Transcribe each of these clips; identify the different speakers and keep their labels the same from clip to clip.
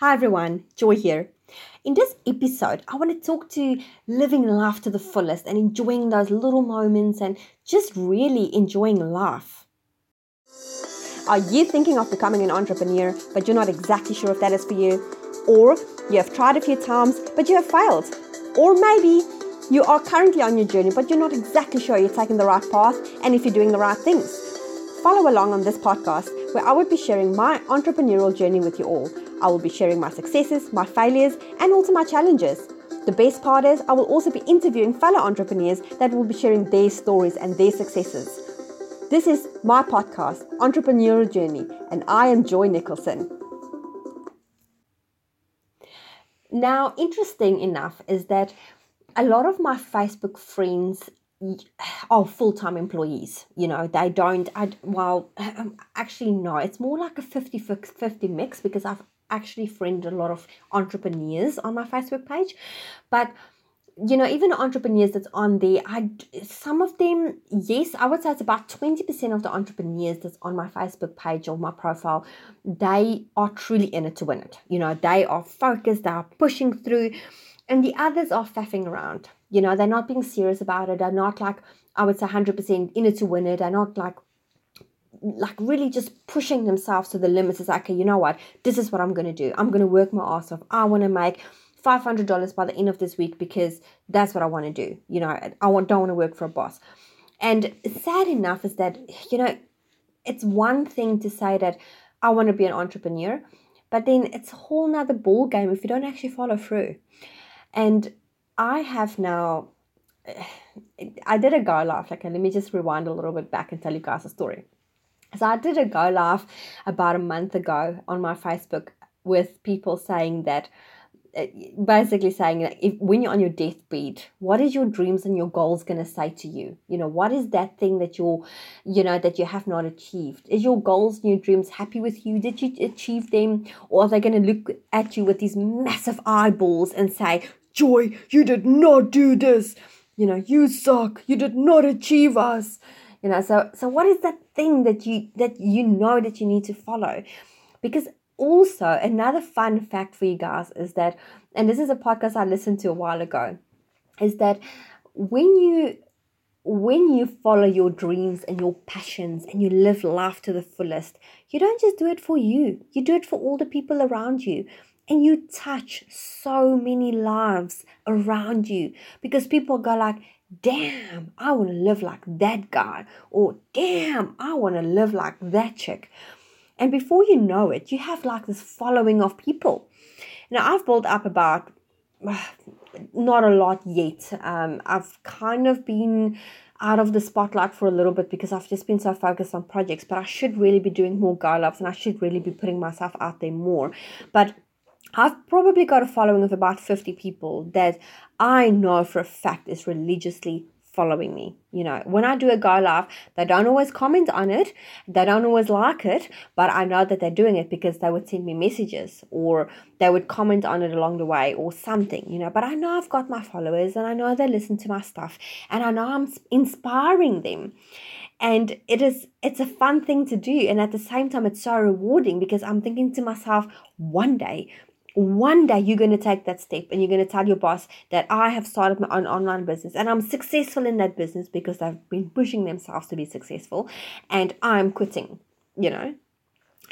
Speaker 1: Hi everyone, Joy here. In this episode, I want to talk to living life to the fullest and enjoying those little moments and just really enjoying life. Are you thinking of becoming an entrepreneur, but you're not exactly sure if that is for you? Or you have tried a few times, but you have failed? Or maybe you are currently on your journey, but you're not exactly sure you're taking the right path and if you're doing the right things? Follow along on this podcast where I will be sharing my entrepreneurial journey with you all. I will be sharing my successes, my failures, and also my challenges. The best part is, I will also be interviewing fellow entrepreneurs that will be sharing their stories and their successes. This is my podcast, Entrepreneurial Journey, and I am Joy Nicholson. Now, interesting enough is that a lot of my Facebook friends are full-time employees you know they don't i well actually no it's more like a 50 50 mix because i've actually friend a lot of entrepreneurs on my facebook page but you know even entrepreneurs that's on there i some of them yes i would say it's about 20% of the entrepreneurs that's on my facebook page or my profile they are truly in it to win it you know they are focused they are pushing through and the others are faffing around you know, they're not being serious about it. They're not like, I would say 100% in it to win it. They're not like, like really just pushing themselves to the limits. It's like, okay, you know what? This is what I'm going to do. I'm going to work my ass off. I want to make $500 by the end of this week because that's what I want to do. You know, I want, don't want to work for a boss. And sad enough is that, you know, it's one thing to say that I want to be an entrepreneur, but then it's a whole nother ball game if you don't actually follow through. And I have now. I did a go live. Like, let me just rewind a little bit back and tell you guys a story. So I did a go live about a month ago on my Facebook with people saying that uh, basically saying that if when you're on your deathbed what is your dreams and your goals going to say to you you know what is that thing that you're you know that you have not achieved is your goals and your dreams happy with you did you achieve them or are they going to look at you with these massive eyeballs and say Joy, you did not do this. You know, you suck. You did not achieve us. You know, so so what is that thing that you that you know that you need to follow? Because also another fun fact for you guys is that, and this is a podcast I listened to a while ago, is that when you when you follow your dreams and your passions and you live life to the fullest, you don't just do it for you, you do it for all the people around you and you touch so many lives around you because people go like damn i want to live like that guy. Or damn i want to live like that chick. And before you know it you have like this following of people. Now i've built up about not a lot yet. Um, i've kind of been out of the spotlight for a little bit because I've just been so focused on projects, but I should really be doing more go lives and I should really be putting myself out there more. But I've probably got a following of about 50 people that I know for a fact is religiously following me. You know, when I do a go live, they don't always comment on it, they don't always like it, but I know that they're doing it because they would send me messages or they would comment on it along the way or something, you know. But I know I've got my followers and I know they listen to my stuff and I know I'm inspiring them and it is it's a fun thing to do and at the same time it's so rewarding because i'm thinking to myself one day one day you're going to take that step and you're going to tell your boss that I have started my own online business and I'm successful in that business because they've been pushing themselves to be successful and I'm quitting, you know.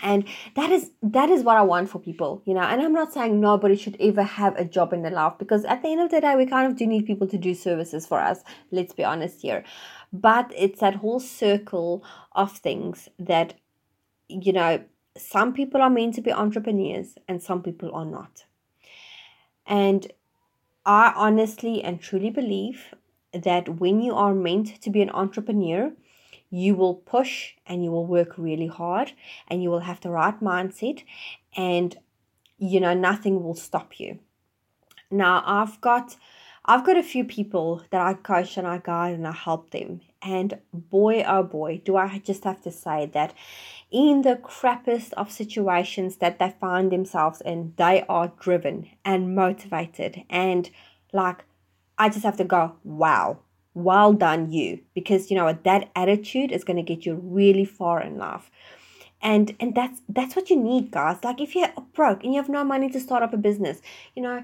Speaker 1: And that is that is what I want for people, you know. And I'm not saying nobody should ever have a job in their life because at the end of the day we kind of do need people to do services for us, let's be honest here. But it's that whole circle of things that you know some people are meant to be entrepreneurs and some people are not. And I honestly and truly believe that when you are meant to be an entrepreneur, you will push and you will work really hard and you will have the right mindset and you know nothing will stop you. Now I've got I've got a few people that I coach and I guide and I help them. And boy, oh boy, do I just have to say that in the crappiest of situations that they find themselves in, they are driven and motivated. And like, I just have to go, wow, well done, you. Because you know what, that attitude is going to get you really far in life. and and that's that's what you need guys like if you're broke and you have no money to start up a business you know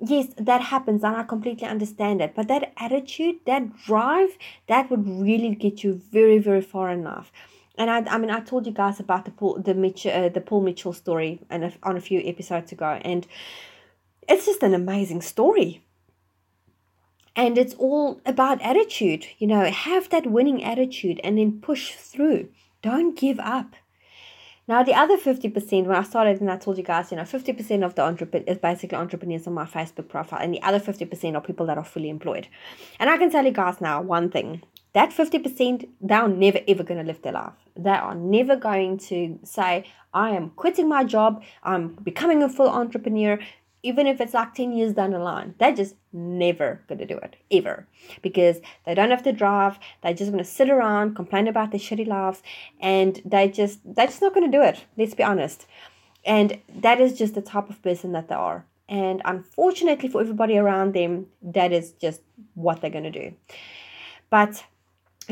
Speaker 1: yes that happens and i completely understand it but that attitude that drive that would really get you very very far enough and I, I mean, I told you guys about the Paul, the Mitchell, uh, the Paul Mitchell story, and on a few episodes ago, and it's just an amazing story. And it's all about attitude, you know. Have that winning attitude, and then push through. Don't give up. Now, the other 50%, when I started and I told you guys, you know, 50% of the entrepreneur is basically entrepreneurs on my Facebook profile, and the other 50% are people that are fully employed. And I can tell you guys now one thing that 50%, they're never ever going to live their life. They are never going to say, I am quitting my job, I'm becoming a full entrepreneur, even if it's like 10 years down the line. They're just never going to do it, ever. Because they don't have to drive, they just want to sit around, complain about their shitty lives, and they just, they're just not going to do it. Let's be honest. And that is just the type of person that they are. And unfortunately for everybody around them, that is just what they're going to do. But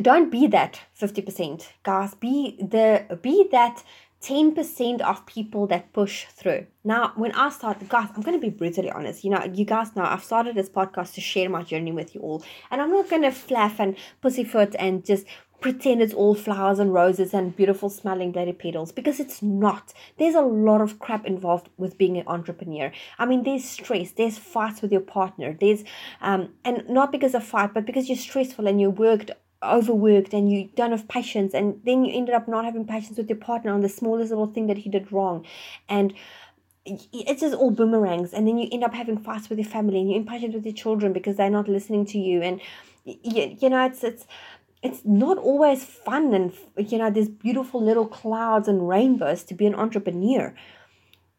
Speaker 1: don't be that 50% guys be the be that 10% of people that push through. Now, when I started, guys, I'm going to be brutally honest. You know, you guys know I've started this podcast to share my journey with you all. And I'm not going to flaff and pussyfoot and just pretend it's all flowers and roses and beautiful smelling bloody petals because it's not. There's a lot of crap involved with being an entrepreneur. I mean, there's stress, there's fights with your partner, there's, um, and not because of fight, but because you're stressful and you worked overworked and you don't have patience and then you ended up not having patience with your partner on the smallest little thing that he did wrong. And it's just all boomerangs and then you end up having fights with your family and you're impatient with your children because they're not listening to you. And you, you know it's it's it's not always fun and you know there's beautiful little clouds and rainbows to be an entrepreneur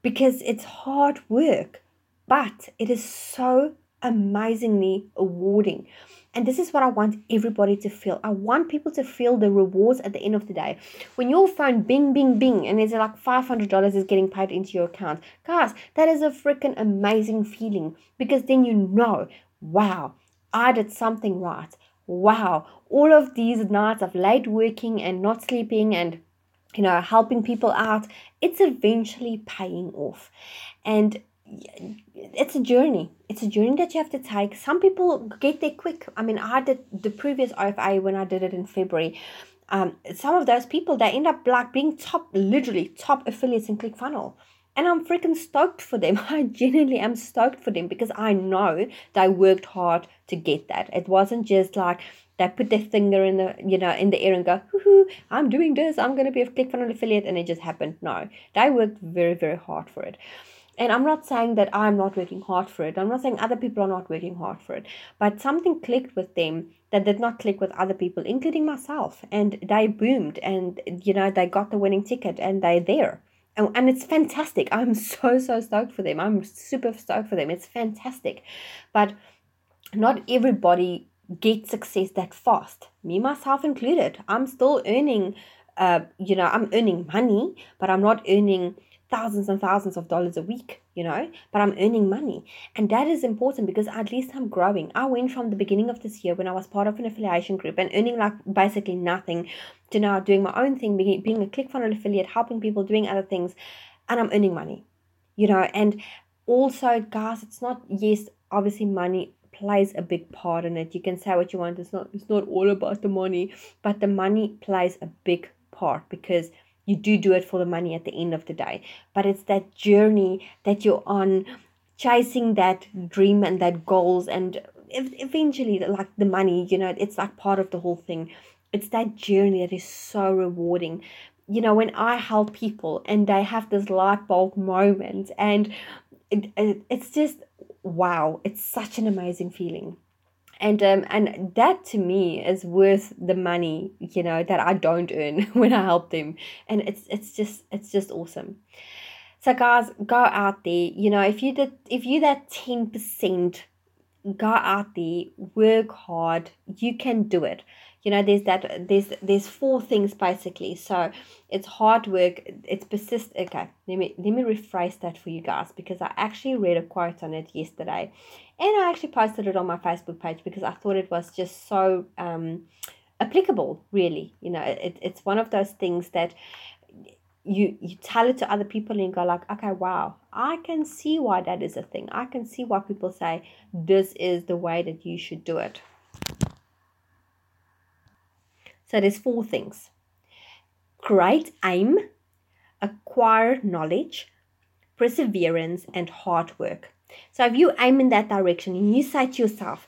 Speaker 1: because it's hard work but it is so amazingly rewarding and this is what I want everybody to feel. I want people to feel the rewards at the end of the day. When your phone bing, bing, bing, and it's like $500 is getting paid into your account, guys, that is a freaking amazing feeling because then you know, wow, I did something right. Wow, all of these nights of late working and not sleeping and you know helping people out, it's eventually paying off. And it's a journey. It's a journey that you have to take. Some people get there quick. I mean, I did the previous OFA when I did it in February. Um, some of those people they end up like being top, literally top affiliates in ClickFunnels. And I'm freaking stoked for them. I genuinely am stoked for them because I know they worked hard to get that. It wasn't just like they put their finger in the you know in the air and go, hoo I'm doing this, I'm gonna be a ClickFunnels affiliate, and it just happened. No, they worked very, very hard for it. And I'm not saying that I'm not working hard for it. I'm not saying other people are not working hard for it. But something clicked with them that did not click with other people, including myself. And they boomed and, you know, they got the winning ticket and they're there. And, and it's fantastic. I'm so, so stoked for them. I'm super stoked for them. It's fantastic. But not everybody gets success that fast. Me, myself included. I'm still earning, uh, you know, I'm earning money, but I'm not earning thousands and thousands of dollars a week, you know, but I'm earning money. And that is important because at least I'm growing. I went from the beginning of this year when I was part of an affiliation group and earning like basically nothing to now doing my own thing, being, a ClickFunnels affiliate, helping people, doing other things, and I'm earning money, you know. And also, guys, it's not, yes, obviously money plays a big part in it. You can say what you want. It's not it's not all about the money, but the money plays a big part because you do do it for the money at the end of the day. But it's that journey that you're on chasing that dream and that goals and eventually like the money you know it's like part of the whole thing. It's that journey that is so rewarding. You know when i help people and they have this light bulb moment and it, it, it's just wow it's such an amazing feeling and um and that to me is worth the money you know that i don't earn when i help them. And it's it's just it's just awesome. So guys go out there you know if you did if you that 10% go out there work hard you can do it you know there's that there's there's four things basically. So it's hard work it's persist okay let me let me rephrase that for you guys because i actually read a quote on it yesterday and i actually posted it on my facebook page because i thought it was just so um applicable really. You know it, it's one of those things that you you tell it to other people and go like okay wow i can see why that is a thing. I can see why people say this is the way that you should do it so there's four things great aim acquire knowledge perseverance and hard work so if you aim in that direction and you say to yourself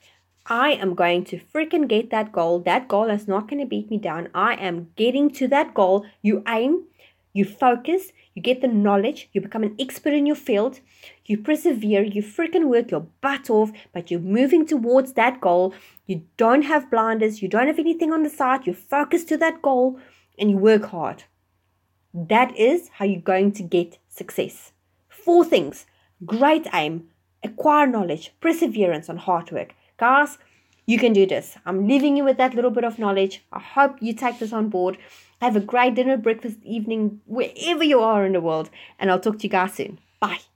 Speaker 1: I am going to freaking get that goal. That goal is not going to beat me down. I am getting to that goal. You aim, you focus, you get the knowledge, you become an expert in your field, you persevere, you freaking work your butt off, but you're moving towards that goal. You don't have blinders, you don't have anything on the side, you focus to that goal and you work hard. That is how you're going to get success. Four things great aim, acquire knowledge, perseverance, and hard work. Guys, you can do this. I'm leaving you with that little bit of knowledge. I hope you take this on board. Have a great dinner, breakfast, evening, wherever you are in the world. And I'll talk to you guys soon. Bye.